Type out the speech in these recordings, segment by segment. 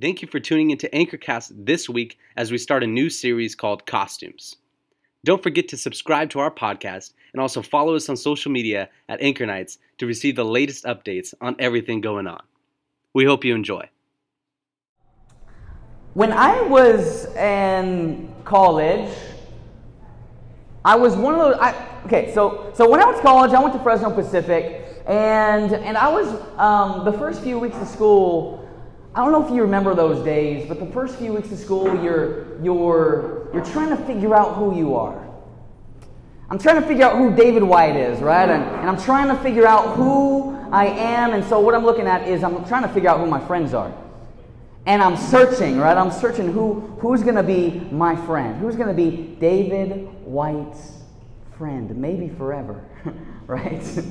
Thank you for tuning into Anchorcast this week as we start a new series called Costumes. Don't forget to subscribe to our podcast and also follow us on social media at Anchor Nights to receive the latest updates on everything going on. We hope you enjoy. When I was in college, I was one of those. I, okay, so so when I was college, I went to Fresno Pacific, and and I was um, the first few weeks of school. I don't know if you remember those days, but the first few weeks of school, you're you're you're trying to figure out who you are. I'm trying to figure out who David White is, right? And, and I'm trying to figure out who I am. And so what I'm looking at is I'm trying to figure out who my friends are. And I'm searching, right? I'm searching who who's going to be my friend. Who's going to be David White's friend, maybe forever, right?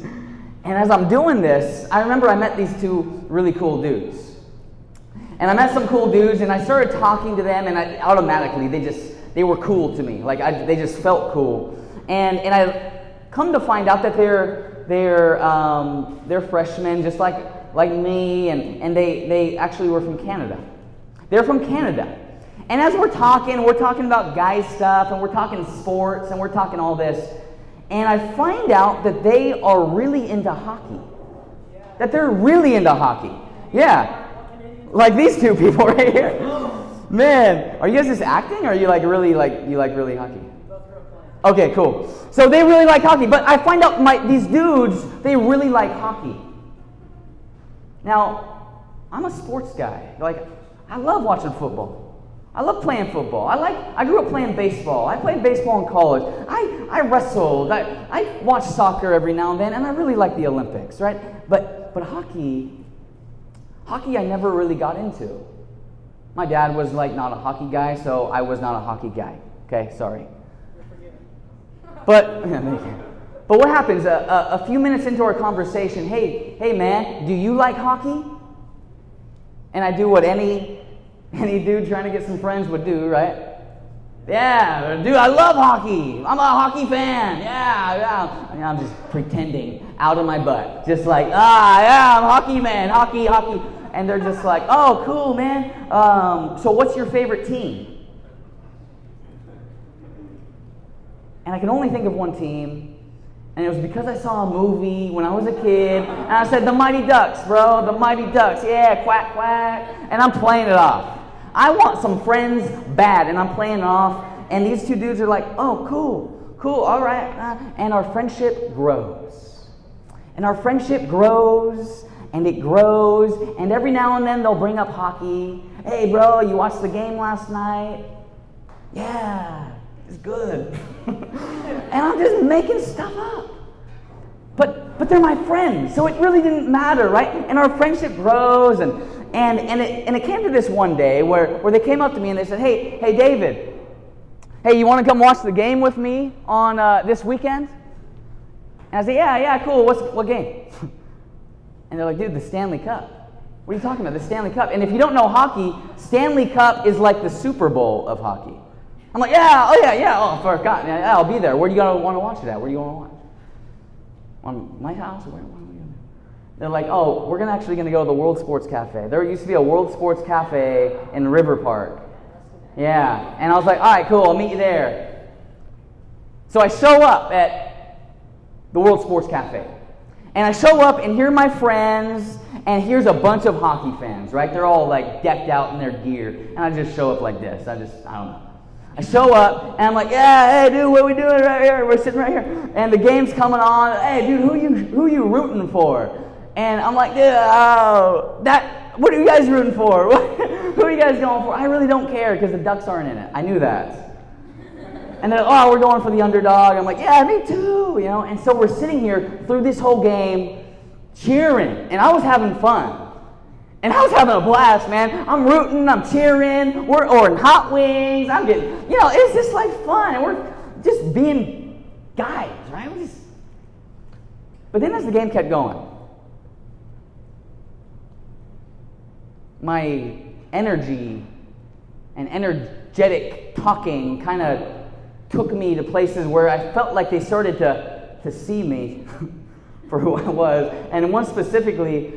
And as I'm doing this, I remember I met these two really cool dudes. And I met some cool dudes, and I started talking to them, and I, automatically they just they were cool to me. Like I, they just felt cool. And and I come to find out that they're they're um, they're freshmen, just like like me, and and they they actually were from Canada. They're from Canada. And as we're talking, we're talking about guy stuff, and we're talking sports, and we're talking all this. And I find out that they are really into hockey. That they're really into hockey. Yeah, like these two people right here. Man, are you guys just acting or are you like really like you like really hockey? Okay, cool. So they really like hockey, but I find out my these dudes, they really like hockey. Now, I'm a sports guy. Like I love watching football. I love playing football. I like I grew up playing baseball. I played baseball in college. I, I wrestled. I, I watch soccer every now and then, and I really like the Olympics, right? But but hockey Hockey, I never really got into. My dad was like not a hockey guy, so I was not a hockey guy. Okay, sorry. But, but what happens? A, a, a few minutes into our conversation, hey, hey man, do you like hockey? And I do what any any dude trying to get some friends would do, right? Yeah, dude, I love hockey. I'm a hockey fan. Yeah, yeah. I mean, I'm just pretending out of my butt. Just like, ah, yeah, I'm hockey man, hockey, hockey. And they're just like, oh, cool, man. Um, so, what's your favorite team? And I can only think of one team. And it was because I saw a movie when I was a kid. And I said, the Mighty Ducks, bro. The Mighty Ducks. Yeah, quack, quack. And I'm playing it off. I want some friends bad, and I'm playing off. And these two dudes are like, oh, cool, cool, all right. Uh, and our friendship grows. And our friendship grows, and it grows. And every now and then they'll bring up hockey. Hey, bro, you watched the game last night? Yeah, it's good. and I'm just making stuff up. But, but they're my friends, so it really didn't matter, right? And our friendship grows, and and, and, it, and it came to this one day where, where they came up to me and they said, Hey, hey, David, hey, you want to come watch the game with me on uh, this weekend? And I said, Yeah, yeah, cool. What's, what game? and they're like, Dude, the Stanley Cup. What are you talking about? The Stanley Cup. And if you don't know hockey, Stanley Cup is like the Super Bowl of hockey. I'm like, yeah, oh yeah, yeah, oh, I forgot. Yeah, I'll be there. Where do you want to watch it at? Where do you want to watch? On my house? Where, where? They're like, oh, we're gonna actually to go to the World Sports Cafe. There used to be a World Sports Cafe in River Park. Yeah. And I was like, all right, cool, I'll meet you there. So I show up at the World Sports Cafe. And I show up, and here are my friends, and here's a bunch of hockey fans, right? They're all like decked out in their gear. And I just show up like this. I just, I don't know. I show up and I'm like, yeah, hey dude, what are we doing right here? We're sitting right here. And the game's coming on. Hey dude, who you who you rooting for? And I'm like, oh, that, what are you guys rooting for? Who are you guys going for? I really don't care because the Ducks aren't in it. I knew that. And they're like, oh, we're going for the underdog. I'm like, yeah, me too, you know. And so we're sitting here through this whole game cheering, and I was having fun. And I was having a blast, man. I'm rooting, I'm cheering, we're ordering hot wings. I'm getting, you know, it's just like fun. And we're just being guys, right? Just... But then as the game kept going, my energy and energetic talking kind of took me to places where I felt like they started to, to see me for who I was. And one specifically,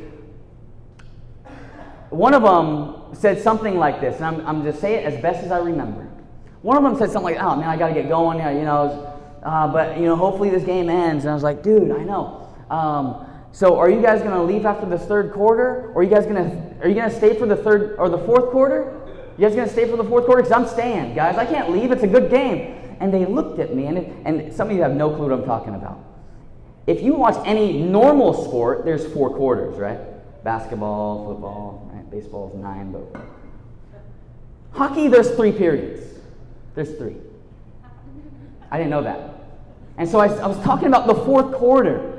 one of them said something like this, and I'm, I'm just say it as best as I remember. One of them said something like, "Oh man, I got to get going." You know, uh, but you know, hopefully this game ends. And I was like, "Dude, I know." Um, so, are you guys going to leave after the third quarter, or are you guys going to are you going to stay for the third or the fourth quarter? You guys going to stay for the fourth quarter? Because I'm staying, guys. I can't leave. It's a good game. And they looked at me, and it, and some of you have no clue what I'm talking about. If you watch any normal sport, there's four quarters, right? Basketball, football, right? baseball is nine, but hockey, there's three periods. There's three. I didn't know that. And so I, I was talking about the fourth quarter.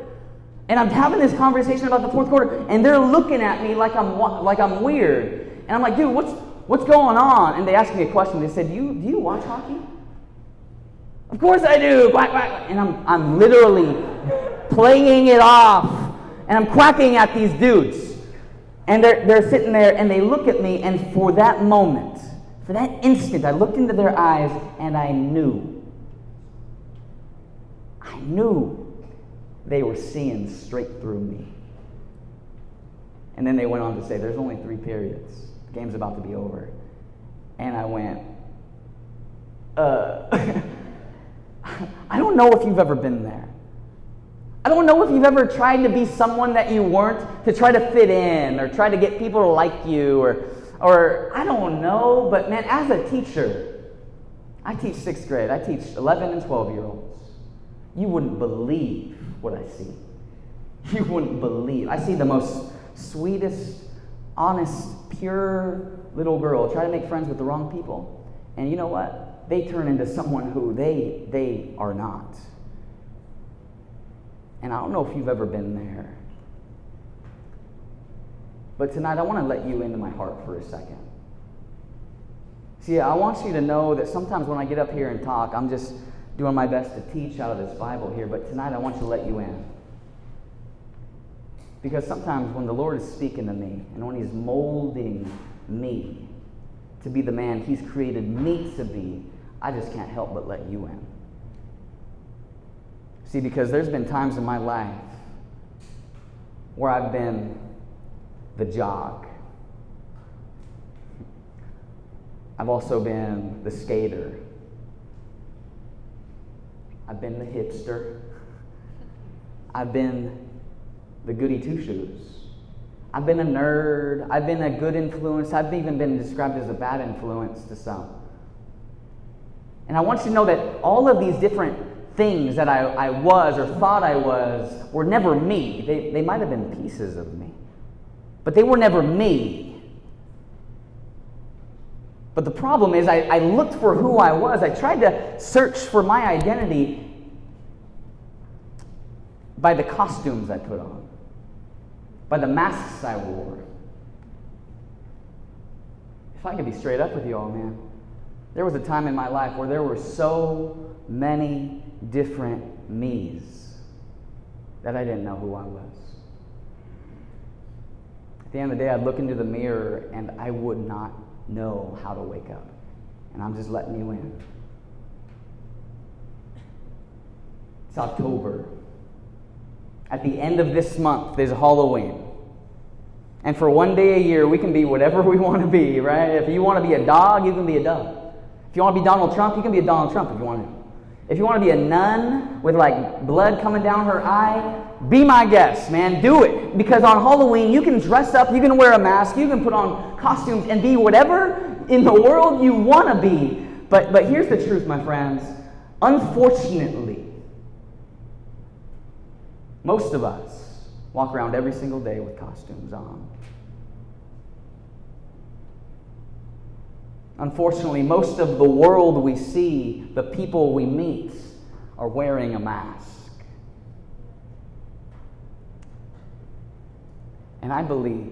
And I'm having this conversation about the fourth quarter, and they're looking at me like I'm like I'm weird. And I'm like, dude, what's what's going on? And they asked me a question. They said, do you, do you watch hockey? Of course I do. Quack, quack. And I'm, I'm literally playing it off. And I'm quacking at these dudes. And they're, they're sitting there and they look at me, and for that moment, for that instant, I looked into their eyes and I knew. I knew they were seeing straight through me. And then they went on to say, There's only three periods. The game's about to be over. And I went, Uh, I don't know if you've ever been there. I don't know if you've ever tried to be someone that you weren't to try to fit in or try to get people to like you or, or I don't know, but man, as a teacher, I teach sixth grade, I teach 11 and 12 year olds. You wouldn't believe what I see. You wouldn't believe. I see the most sweetest, honest, pure little girl try to make friends with the wrong people. And you know what? They turn into someone who they they are not. And I don't know if you've ever been there. But tonight I want to let you into my heart for a second. See, I want you to know that sometimes when I get up here and talk, I'm just doing my best to teach out of this Bible here, but tonight I want to let you in. Because sometimes when the Lord is speaking to me and when He's molding me to be the man He's created me to be, I just can't help but let you in. See, because there's been times in my life where I've been the jock. I've also been the skater. I've been the hipster. I've been the goody two shoes. I've been a nerd. I've been a good influence. I've even been described as a bad influence to some. And I want you to know that all of these different things that I, I was or thought I was were never me. They, they might have been pieces of me, but they were never me. But the problem is, I, I looked for who I was. I tried to search for my identity by the costumes I put on, by the masks I wore. If I could be straight up with you all, man, there was a time in my life where there were so many different me's that I didn't know who I was. At the end of the day, I'd look into the mirror and I would not know how to wake up. And I'm just letting you in. It's October. At the end of this month, there's Halloween. And for one day a year, we can be whatever we want to be, right? If you want to be a dog, you can be a dog. If you want to be Donald Trump, you can be a Donald Trump if you want to. If you want to be a nun with like blood coming down her eye, be my guest, man. Do it. Because on Halloween, you can dress up, you can wear a mask, you can put on costumes and be whatever in the world you want to be. But, but here's the truth, my friends. Unfortunately, most of us walk around every single day with costumes on. Unfortunately, most of the world we see, the people we meet, are wearing a mask. And I believe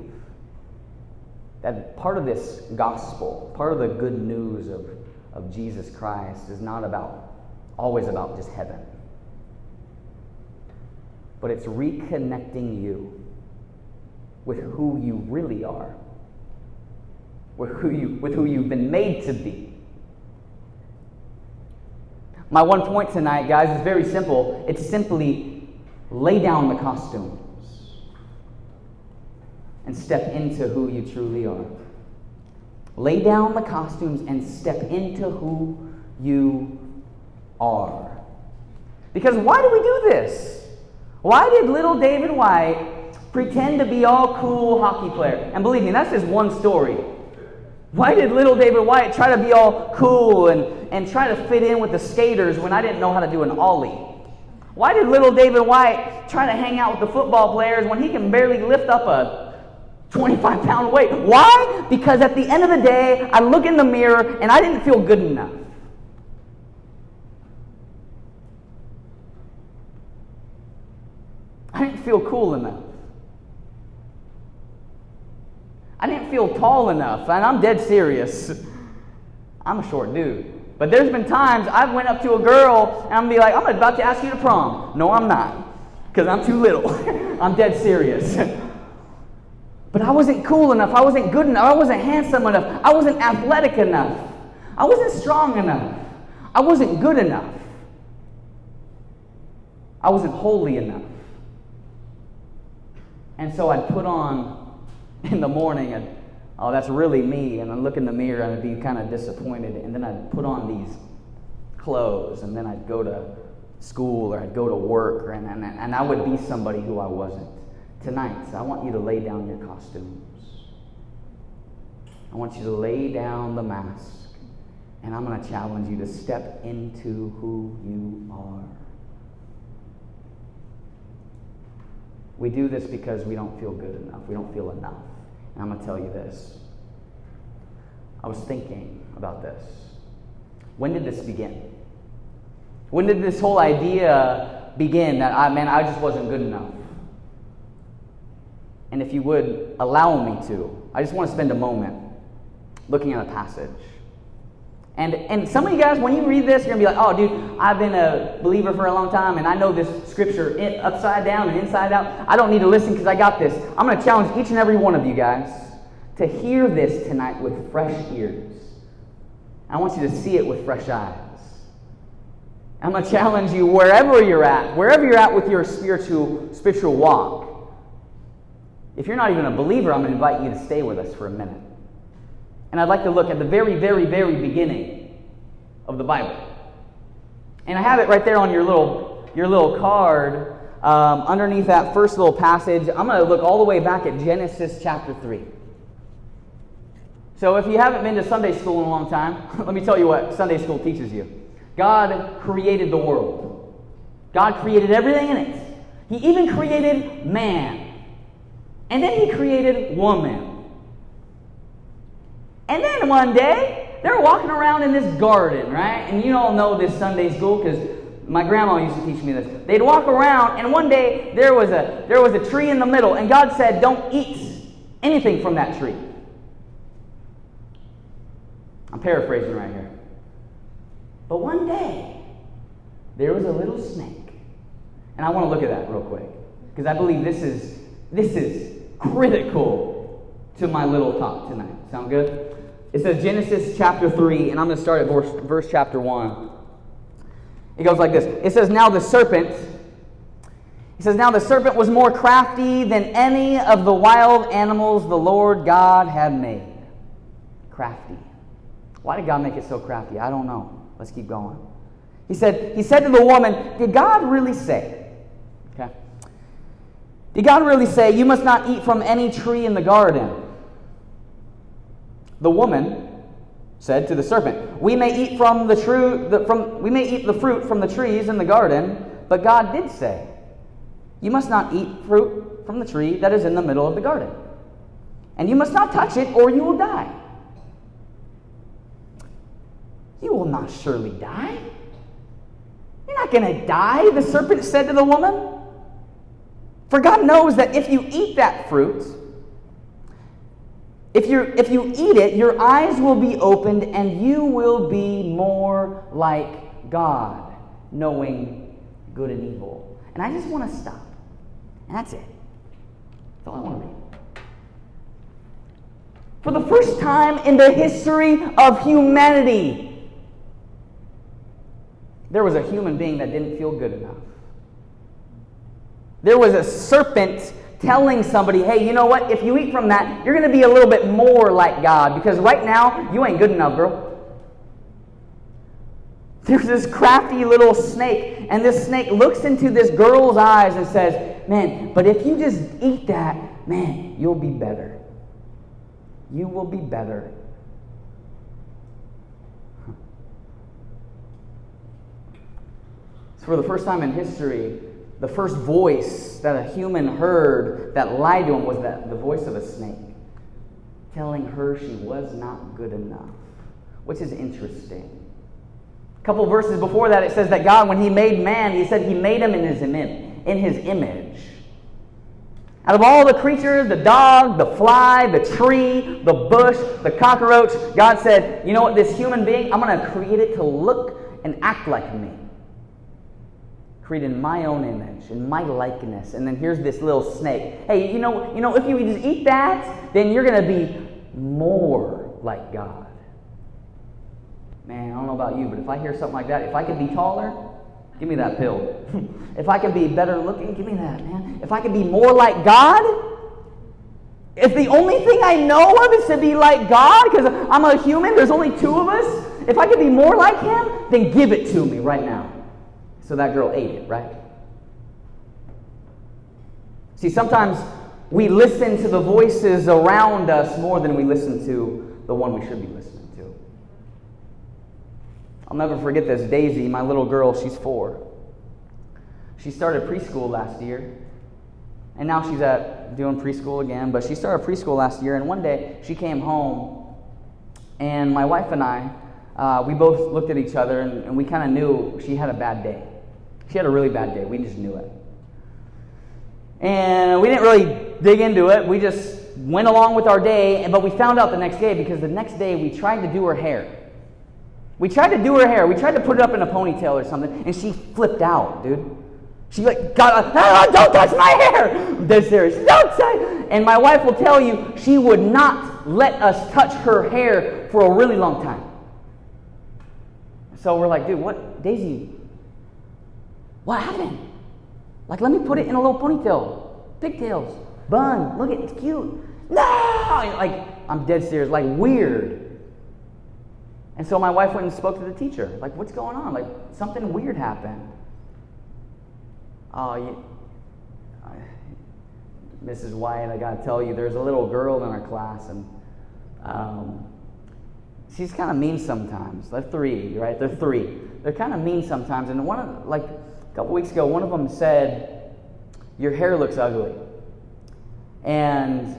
that part of this gospel, part of the good news of, of Jesus Christ, is not about always about just heaven, but it's reconnecting you with who you really are with who, you, with who you've been made to be. My one point tonight, guys, is very simple. It's simply lay down the costumes and step into who you truly are. Lay down the costumes and step into who you are. Because why do we do this? Why did little David White pretend to be all cool hockey player? And believe me, that's just one story. Why did little David White try to be all cool and, and try to fit in with the skaters when I didn't know how to do an ollie? Why did little David White try to hang out with the football players when he can barely lift up a 25 pound weight? Why? Because at the end of the day, I look in the mirror and I didn't feel good enough. I didn't feel cool enough. I didn't feel tall enough, and I'm dead serious. I'm a short dude. But there's been times I've went up to a girl and I'm be like, I'm about to ask you to prom. No, I'm not, because I'm too little. I'm dead serious. but I wasn't cool enough. I wasn't good enough. I wasn't handsome enough. I wasn't athletic enough. I wasn't strong enough. I wasn't good enough. I wasn't holy enough. And so I'd put on in the morning and oh, that's really me. And I'd look in the mirror and I'd be kind of disappointed. And then I'd put on these clothes and then I'd go to school or I'd go to work and, and, and I would be somebody who I wasn't. Tonight, so I want you to lay down your costumes. I want you to lay down the mask. And I'm going to challenge you to step into who you are. We do this because we don't feel good enough. We don't feel enough. And I'm going to tell you this. I was thinking about this. When did this begin? When did this whole idea begin that I man, I just wasn't good enough? And if you would allow me to, I just want to spend a moment looking at a passage. And, and some of you guys, when you read this, you're going to be like, oh, dude, I've been a believer for a long time and I know this scripture upside down and inside out. I don't need to listen because I got this. I'm going to challenge each and every one of you guys to hear this tonight with fresh ears. I want you to see it with fresh eyes. I'm going to challenge you wherever you're at, wherever you're at with your spiritual, spiritual walk. If you're not even a believer, I'm going to invite you to stay with us for a minute. And I'd like to look at the very, very, very beginning of the Bible. And I have it right there on your little, your little card. Um, underneath that first little passage, I'm going to look all the way back at Genesis chapter 3. So if you haven't been to Sunday school in a long time, let me tell you what Sunday school teaches you. God created the world. God created everything in it. He even created man. And then he created woman. And then one day, they're walking around in this garden, right? And you all know this Sunday school because my grandma used to teach me this. They'd walk around, and one day there was a there was a tree in the middle, and God said, "Don't eat anything from that tree." I'm paraphrasing right here. But one day, there was a little snake, and I want to look at that real quick because I believe this is this is critical to my little talk tonight. Sound good? It says Genesis chapter 3, and I'm going to start at verse, verse chapter 1. It goes like this It says, Now the serpent, he says, Now the serpent was more crafty than any of the wild animals the Lord God had made. Crafty. Why did God make it so crafty? I don't know. Let's keep going. He said, he said to the woman, Did God really say? Okay. Did God really say, You must not eat from any tree in the garden? The woman said to the serpent, "We may eat from the true the, from we may eat the fruit from the trees in the garden, but God did say, you must not eat fruit from the tree that is in the middle of the garden. And you must not touch it or you will die." You will not surely die. You're not going to die, the serpent said to the woman. For God knows that if you eat that fruit, if, you if you eat it, your eyes will be opened and you will be more like God, knowing good and evil. And I just want to stop. And that's it. That's all I want to read. For the first time in the history of humanity, there was a human being that didn't feel good enough. There was a serpent telling somebody, hey, you know what? If you eat from that, you're going to be a little bit more like God because right now, you ain't good enough, girl. There's this crafty little snake, and this snake looks into this girl's eyes and says, Man, but if you just eat that, man, you'll be better. You will be better. So, for the first time in history, the first voice that a human heard that lied to him was that the voice of a snake telling her she was not good enough, which is interesting. A couple verses before that, it says that God, when He made man, He said He made him in His image. In His image. Out of all the creatures, the dog, the fly, the tree, the bush, the cockroach, God said, you know what, this human being, I'm going to create it to look and act like me created in my own image, in my likeness. And then here's this little snake. Hey, you know, you know, if you just eat that, then you're to be more like God. Man, I don't know about you, but if I hear something like that, if I could be taller, give me that pill. if I could be better looking, give me that, man. If I could be more like God, if the only thing I know of is to be like God, because I'm a human, there's only two of us, if I could be more like Him, then give it to me right now. So that girl ate it, right? See, sometimes we listen to the voices around us more than we listen to the one we should be listening to. I'll never forget this. Daisy, my little girl, she's four. She started preschool last year, and now she's at doing preschool again. But she started preschool last year, and one day she came home, and my wife and I, uh, we both looked at each other, and, and we kind of knew she had a bad day. She had a really bad day. We just knew it. And we didn't really dig into it. We just went along with our day, but we found out the next day because the next day we tried to do her hair. We tried to do her hair. We tried to put it up in a ponytail or something, and she flipped out, dude. She like got a, ah, don't touch my hair. Dead serious. Don't touch. And my wife will tell you she would not let us touch her hair for a really long time. So we're like, dude, what, Daisy? What happened? Like, let me put it in a little ponytail, pigtails, bun. Look, at it. it's cute. No, like I'm dead serious, like weird. And so my wife went and spoke to the teacher. Like, what's going on? Like, something weird happened. Oh, you, Mrs. White, I gotta tell you, there's a little girl in our class, and um, she's kind of mean sometimes. They're three, right? They're three. They're kind of mean sometimes. And one of, like, a couple weeks ago, one of them said, Your hair looks ugly. And,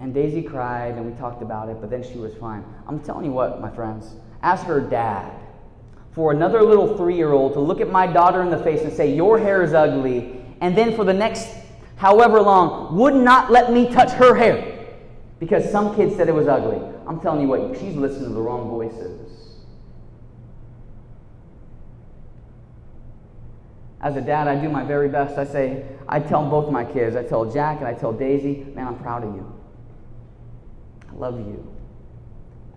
and Daisy cried, and we talked about it, but then she was fine. I'm telling you what, my friends, ask her dad for another little three year old to look at my daughter in the face and say, Your hair is ugly, and then for the next however long, would not let me touch her hair because some kid said it was ugly. I'm telling you what, she's listening to the wrong voices. As a dad, I do my very best. I say, I tell both my kids, I tell Jack and I tell Daisy, man, I'm proud of you. I love you.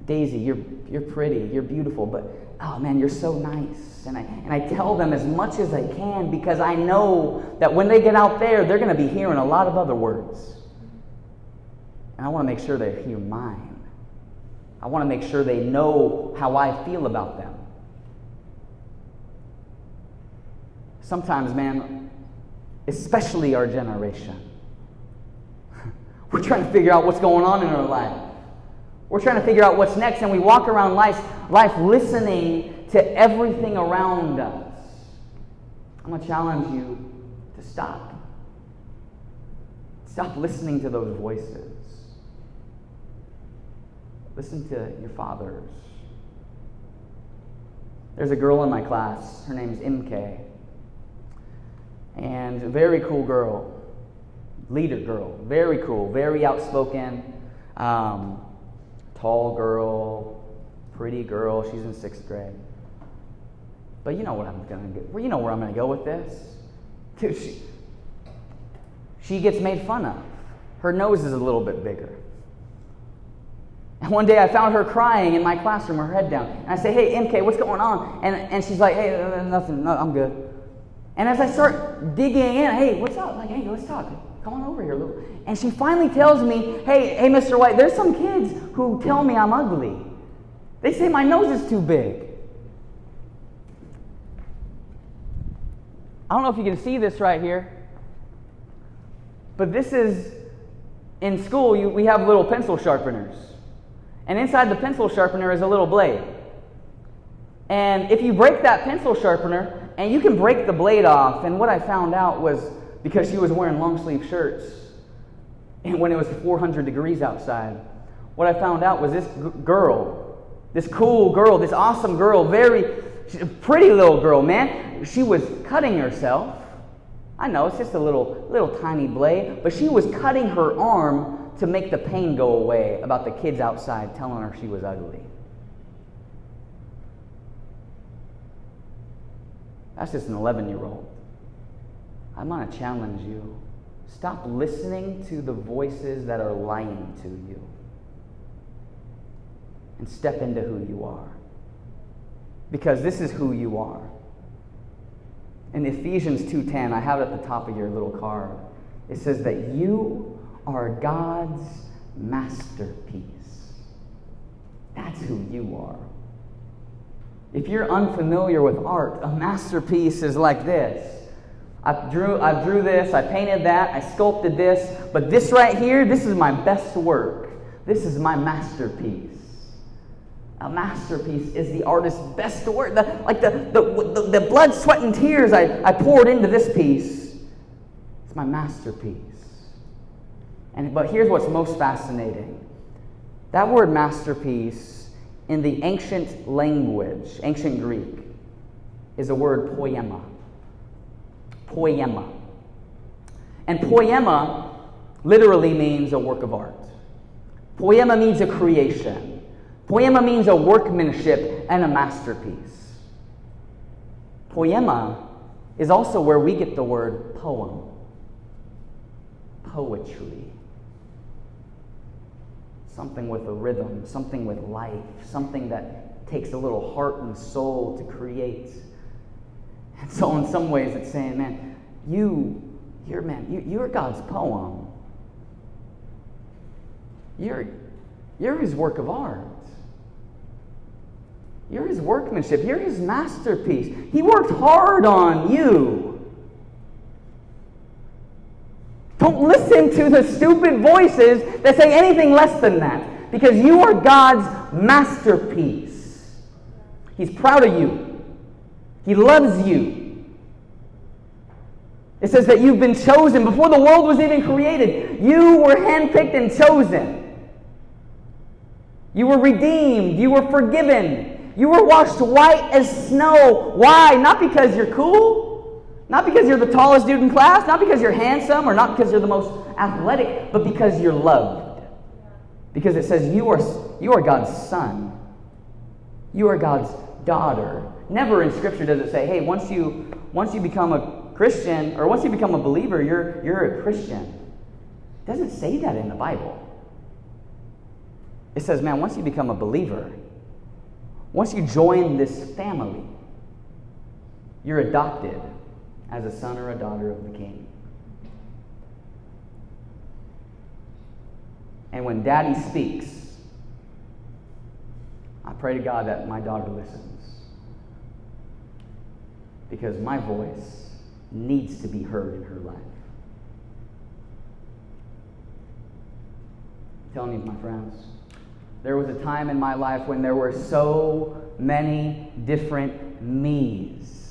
Daisy, you're, you're pretty, you're beautiful, but oh man, you're so nice. And I, and I tell them as much as I can because I know that when they get out there, they're going to be hearing a lot of other words. And I want to make sure they hear mine. I want to make sure they know how I feel about them. Sometimes, man, especially our generation, we're trying to figure out what's going on in our life. We're trying to figure out what's next, and we walk around life, life listening to everything around us. I'm going to challenge you to stop. Stop listening to those voices. Listen to your fathers. There's a girl in my class. Her name's MK and very cool girl, leader girl, very cool, very outspoken, um, tall girl, pretty girl. She's in sixth grade. But you know what I'm gonna get. You know where I'm gonna go with this. Dude, she, she gets made fun of. Her nose is a little bit bigger. And one day I found her crying in my classroom, her head down. And I say, hey, MK, what's going on? And, and she's like, hey, nothing, no, I'm good. And as I start digging in, hey, what's up? Like, hey, let's talk. Come on over here, little. And she finally tells me, hey, hey, Mr. White, there's some kids who tell me I'm ugly. They say my nose is too big. I don't know if you can see this right here, but this is in school, you, we have little pencil sharpeners. And inside the pencil sharpener is a little blade. And if you break that pencil sharpener, and you can break the blade off, and what I found out was because she was wearing long sleeve shirts, and when it was 400 degrees outside, what I found out was this g- girl, this cool girl, this awesome girl, very pretty little girl, man, she was cutting herself. I know it's just a little, little tiny blade, but she was cutting her arm to make the pain go away about the kids outside telling her she was ugly. That's just an 11 year old. I'm going to challenge you. Stop listening to the voices that are lying to you and step into who you are. Because this is who you are. In Ephesians 2:10, I have it at the top of your little card. It says that you are God's masterpiece. That's who you are. If you're unfamiliar with art, a masterpiece is like this. I drew, I drew this, I painted that, I sculpted this, but this right here, this is my best work. This is my masterpiece. A masterpiece is the artist's best work. The, like the, the, the, the blood, sweat, and tears I, I poured into this piece. It's my masterpiece. And, but here's what's most fascinating that word masterpiece in the ancient language, ancient Greek, is a word poema. Poema. And poema literally means a work of art. Poema means a creation. Poema means a workmanship and a masterpiece. Poema is also where we get the word poem, poetry. Something with a rhythm, something with life, something that takes a little heart and soul to create. And so, in some ways, it's saying, man, you, you're man, you, you're God's poem. You're, you're His work of art. You're his workmanship. You're his masterpiece. He worked hard on you. Don't listen to the stupid voices that say anything less than that because you are God's masterpiece. He's proud of you, He loves you. It says that you've been chosen before the world was even created. You were handpicked and chosen. You were redeemed. You were forgiven. You were washed white as snow. Why? Not because you're cool, not because you're the tallest dude in class, not because you're handsome, or not because you're the most athletic, but because you're loved. Because it says you are, you are God's son. You are God's daughter. Never in Scripture does it say, hey, once you, once you become a Christian, or once you become a believer, you're, you're a Christian. It doesn't say that in the Bible. It says, man, once you become a believer, once you join this family, you're adopted as a son or a daughter of the king. And when daddy speaks, I pray to God that my daughter listens. Because my voice needs to be heard in her life. Telling you, my friends, there was a time in my life when there were so many different me's.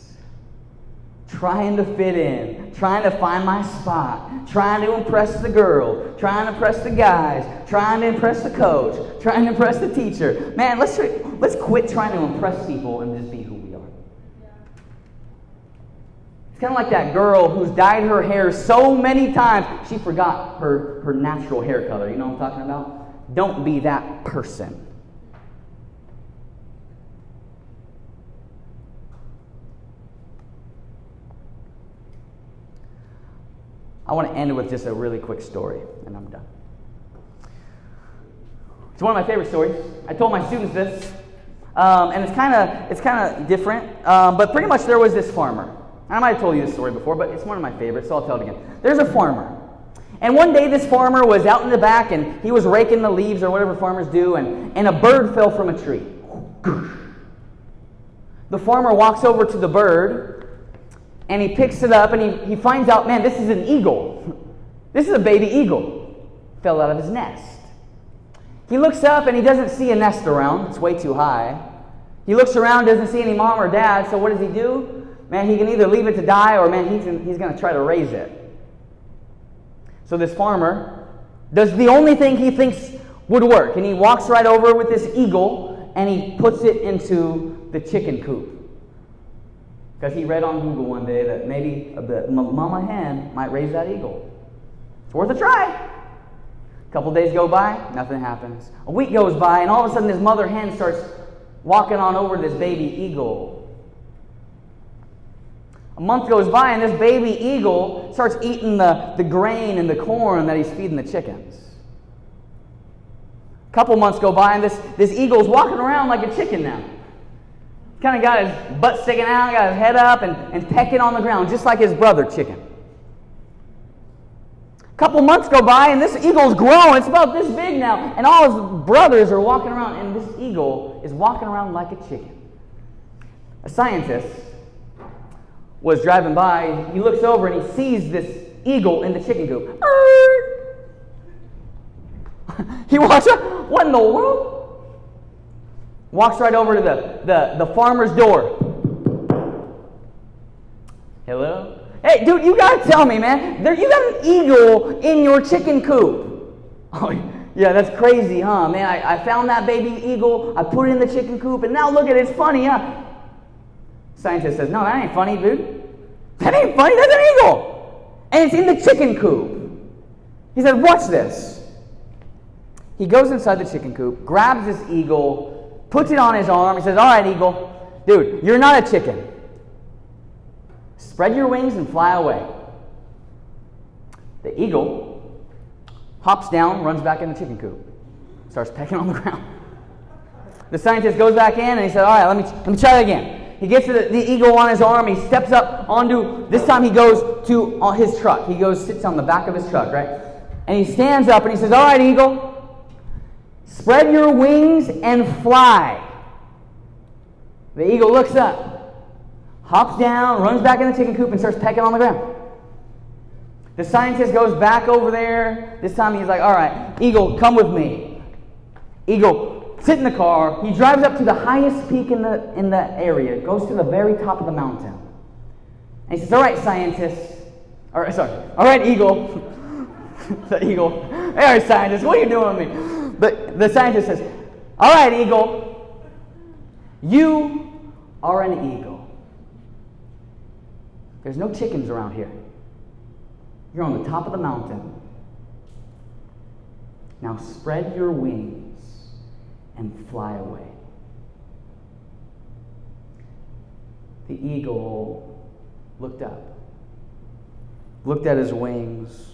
Trying to fit in, trying to find my spot, trying to impress the girl, trying to impress the guys, trying to impress the coach, trying to impress the teacher. Man, let's, let's quit trying to impress people and just be who we are. It's kind of like that girl who's dyed her hair so many times she forgot her, her natural hair color. You know what I'm talking about? Don't be that person. I want to end with just a really quick story, and I'm done. It's one of my favorite stories. I told my students this, um, and it's kind of it's kind of different. Um, but pretty much, there was this farmer. I might have told you this story before, but it's one of my favorites, so I'll tell it again. There's a farmer, And one day this farmer was out in the back and he was raking the leaves or whatever farmers do, and, and a bird fell from a tree. The farmer walks over to the bird and he picks it up and he, he finds out, man, this is an eagle. This is a baby eagle. Fell out of his nest. He looks up and he doesn't see a nest around, it's way too high. He looks around, doesn't see any mom or dad, so what does he do? Man, he can either leave it to die or, man, he's, he's going to try to raise it. So this farmer does the only thing he thinks would work, and he walks right over with this eagle and he puts it into the chicken coop. Because he read on Google one day that maybe the mama hen might raise that eagle. It's worth a try. A couple days go by, nothing happens. A week goes by, and all of a sudden, this mother hen starts walking on over this baby eagle. A month goes by, and this baby eagle starts eating the, the grain and the corn that he's feeding the chickens. A couple months go by, and this, this eagle's walking around like a chicken now. Kind of got his butt sticking out, got his head up, and, and pecking on the ground, just like his brother chicken. A couple months go by, and this eagle's grown. It's about this big now, and all his brothers are walking around, and this eagle is walking around like a chicken. A scientist was driving by, he looks over and he sees this eagle in the chicken coop. he walks up, what in the world? Walks right over to the, the, the farmer's door. Hello? Hey, dude, you gotta tell me, man. There, you got an eagle in your chicken coop. Oh, yeah, that's crazy, huh? Man, I, I found that baby eagle, I put it in the chicken coop, and now look at it, it's funny, huh? Scientist says, No, that ain't funny, dude. That ain't funny. That's an eagle. And it's in the chicken coop. He said, Watch this. He goes inside the chicken coop, grabs this eagle, puts it on his arm. He says, All right, eagle, dude, you're not a chicken. Spread your wings and fly away. The eagle hops down, runs back in the chicken coop, starts pecking on the ground. The scientist goes back in and he said, All right, let me, let me try that again. He gets the, the, eagle on his arm. He steps up onto, this time he goes to uh, his truck. He goes, sits on the back of his truck, right? And he stands up and he says, All right, eagle, spread your wings and fly. The eagle looks up, hops down, runs back in the chicken coop, and starts pecking on the ground. The scientist goes back over there. This time he's like, All right, eagle, come with me. Eagle, sit in the car. He drives up to the highest peak in the, in the area, goes to the very top of the mountain. And he says, All right, scientist. All right, sorry. All right, eagle. the eagle. All right, scientist, what are you doing with me? But the scientist says, All right, eagle. You are an eagle. There's no chickens around here. You're on the top of the mountain. Now spread your wings and fly away. The eagle looked up, looked at his wings,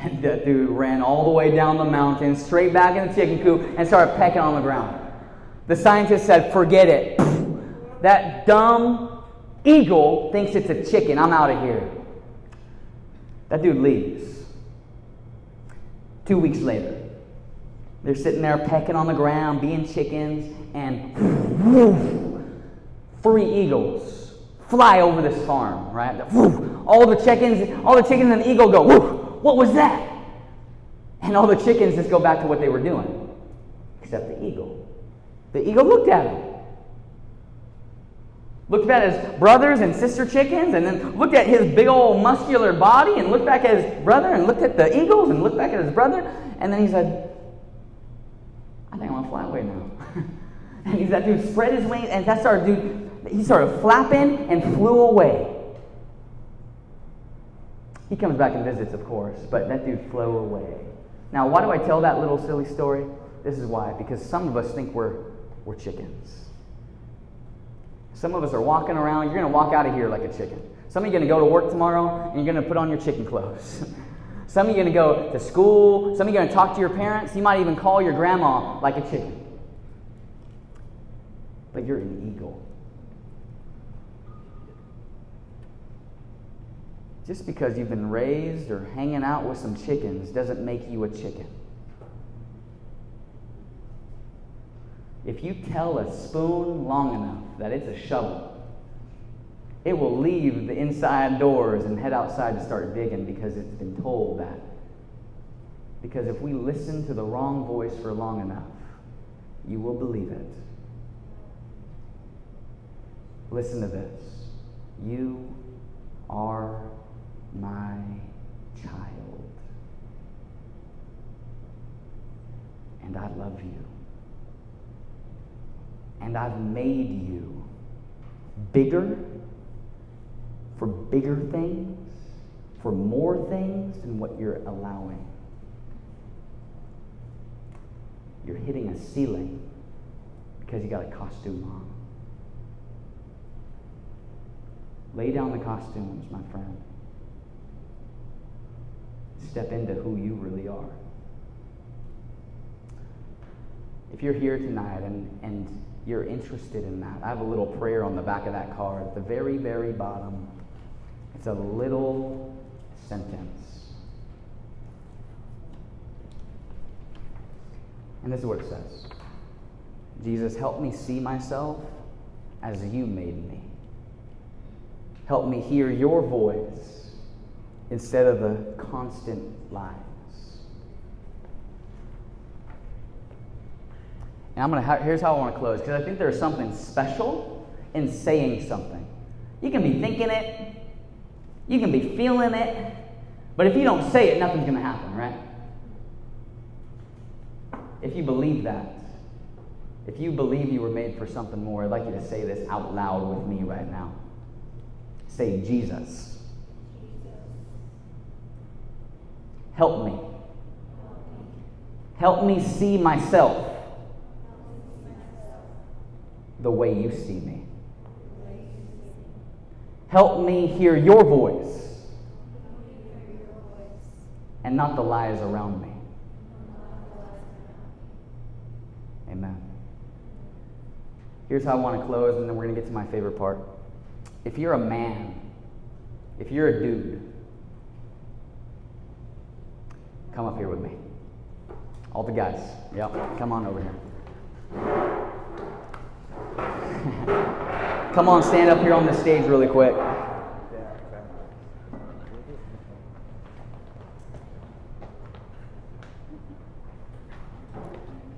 and that dude ran all the way down the mountain, straight back in the chicken coop, and started pecking on the ground. The scientist said, Forget it. That dumb eagle thinks it's a chicken. I'm out of here. That dude leaves. Two weeks later, they're sitting there pecking on the ground, being chickens, and three eagles fly over this farm, right? all the chickens, all the chickens and the eagle go, what was that? And all the chickens just go back to what they were doing, except the eagle. The eagle looked at him. Looked at his brothers and sister chickens, and then looked at his big old muscular body, and looked back at his brother, and looked at the eagles, and looked back at his brother, and then he said, I think I want to fly away now. and that dude spread his wings, and that started, dude, he started flapping and flew away. He comes back and visits, of course, but that dude flew away. Now, why do I tell that little silly story? This is why. Because some of us think we're, we're chickens. Some of us are walking around, you're going to walk out of here like a chicken. Some of you are going to go to work tomorrow and you're going to put on your chicken clothes. Some of you are going to go to school. Some of you are going to talk to your parents. You might even call your grandma like a chicken. But you're an eagle. Just because you've been raised or hanging out with some chickens doesn't make you a chicken. If you tell a spoon long enough that it's a shovel, it will leave the inside doors and head outside to start digging because it's been told that. Because if we listen to the wrong voice for long enough, you will believe it. Listen to this. You are my child. And I love you. And I've made you bigger for bigger things, for more things than what you're allowing. You're hitting a ceiling because you got a costume on. Lay down the costumes, my friend. Step into who you really are. If you're here tonight and, and you're interested in that, I have a little prayer on the back of that card at the very, very bottom. It's a little sentence. And this is what it says Jesus, help me see myself as you made me. Help me hear your voice instead of the constant lies. And I'm gonna here's how I want to close because I think there's something special in saying something. You can be thinking it, you can be feeling it, but if you don't say it, nothing's gonna happen, right? If you believe that, if you believe you were made for something more, I'd like you to say this out loud with me right now. Say, Jesus. Help me. Help me see myself the way you see me. Help me hear your voice and not the lies around me. Amen. Here's how I want to close, and then we're going to get to my favorite part. If you're a man, if you're a dude, come up here with me. All the guys, yep, come on over here. come on, stand up here on the stage really quick.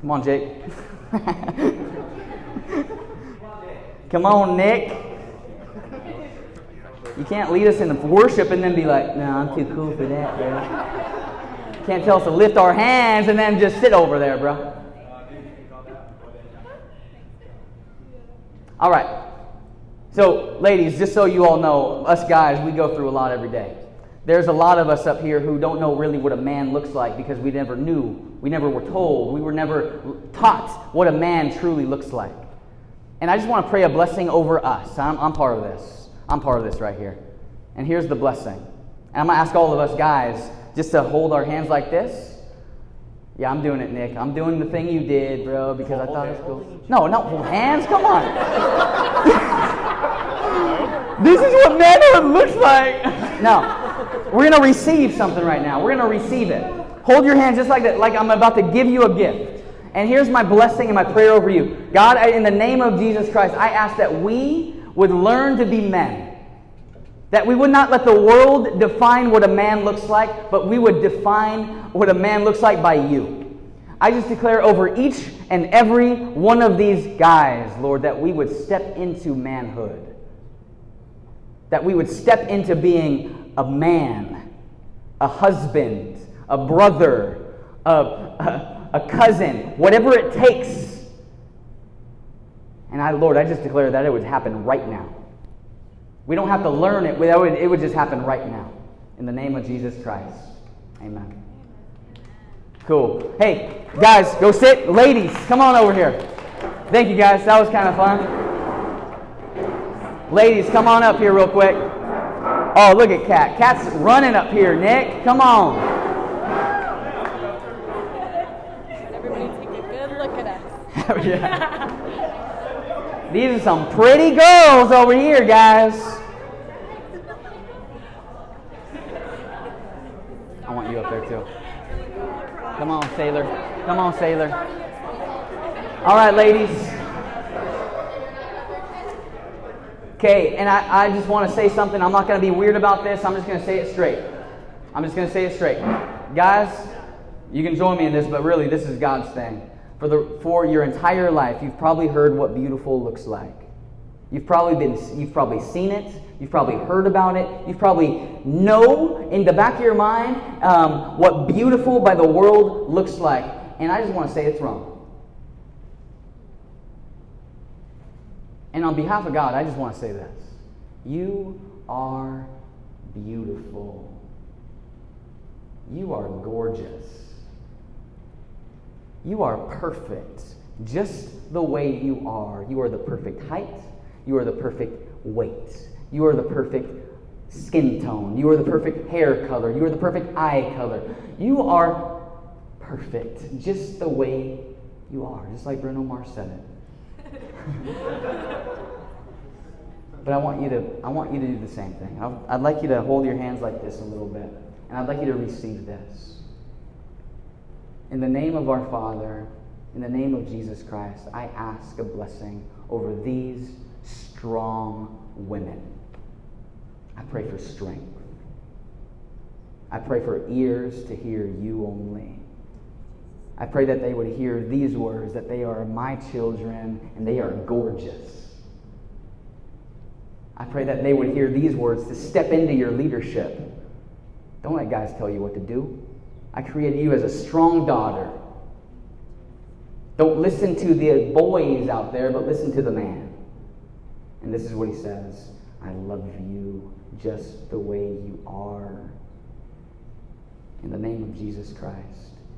Come on, Jake. Come on, Nick. You can't lead us in worship and then be like, no, I'm too cool for that, bro. Can't tell us to lift our hands and then just sit over there, bro. All right. So, ladies, just so you all know, us guys, we go through a lot every day. There's a lot of us up here who don't know really what a man looks like because we never knew. We never were told. We were never taught what a man truly looks like. And I just want to pray a blessing over us. I'm, I'm part of this. I'm part of this right here. And here's the blessing. And I'm going to ask all of us guys just to hold our hands like this. Yeah, I'm doing it, Nick. I'm doing the thing you did, bro, because I thought it was cool. No, not hold hands. Come on. this is what manhood looks like. No, we're going to receive something right now. We're going to receive it. Hold your hands just like that, like I'm about to give you a gift. And here's my blessing and my prayer over you. God, in the name of Jesus Christ, I ask that we would learn to be men. That we would not let the world define what a man looks like, but we would define what a man looks like by you. I just declare over each and every one of these guys, Lord, that we would step into manhood. That we would step into being a man, a husband, a brother, a, a, a cousin, whatever it takes and I, Lord, I just declare that it would happen right now. We don't have to learn it, it would just happen right now. In the name of Jesus Christ. Amen. Cool. Hey, guys, go sit. Ladies, come on over here. Thank you, guys. That was kind of fun. Ladies, come on up here real quick. Oh, look at Cat. Cat's running up here, Nick. Come on. Everybody take a good look at us. yeah. These are some pretty girls over here, guys. I want you up there too. Come on, sailor. Come on, sailor. All right, ladies. Okay, and I, I just want to say something. I'm not going to be weird about this. I'm just going to say it straight. I'm just going to say it straight. Guys, you can join me in this, but really, this is God's thing. For, the, for your entire life, you've probably heard what beautiful looks like. You've probably been you've probably seen it. You've probably heard about it. You've probably know in the back of your mind um, what beautiful by the world looks like. And I just want to say it's wrong. And on behalf of God, I just want to say this. You are beautiful. You are gorgeous. You are perfect, just the way you are. You are the perfect height. You are the perfect weight. You are the perfect skin tone. You are the perfect hair color. You are the perfect eye color. You are perfect, just the way you are, just like Bruno Mars said it. but I want you to, I want you to do the same thing. i I'd like you to hold your hands like this a little bit, and I'd like you to receive this. In the name of our Father, in the name of Jesus Christ, I ask a blessing over these strong women. I pray for strength. I pray for ears to hear you only. I pray that they would hear these words that they are my children and they are gorgeous. I pray that they would hear these words to step into your leadership. Don't let guys tell you what to do. I created you as a strong daughter. Don't listen to the boys out there, but listen to the man. And this is what he says I love you just the way you are. In the name of Jesus Christ.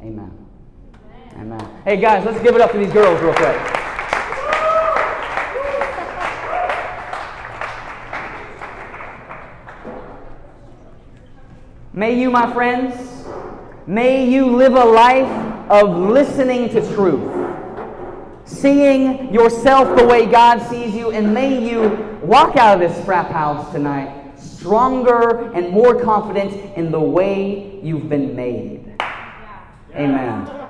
Amen. Amen. Amen. Hey, guys, let's give it up for these girls, real quick. May you, my friends, may you live a life of listening to truth seeing yourself the way God sees you, and may you walk out of this frat house tonight stronger and more confident in the way you've been made. Amen.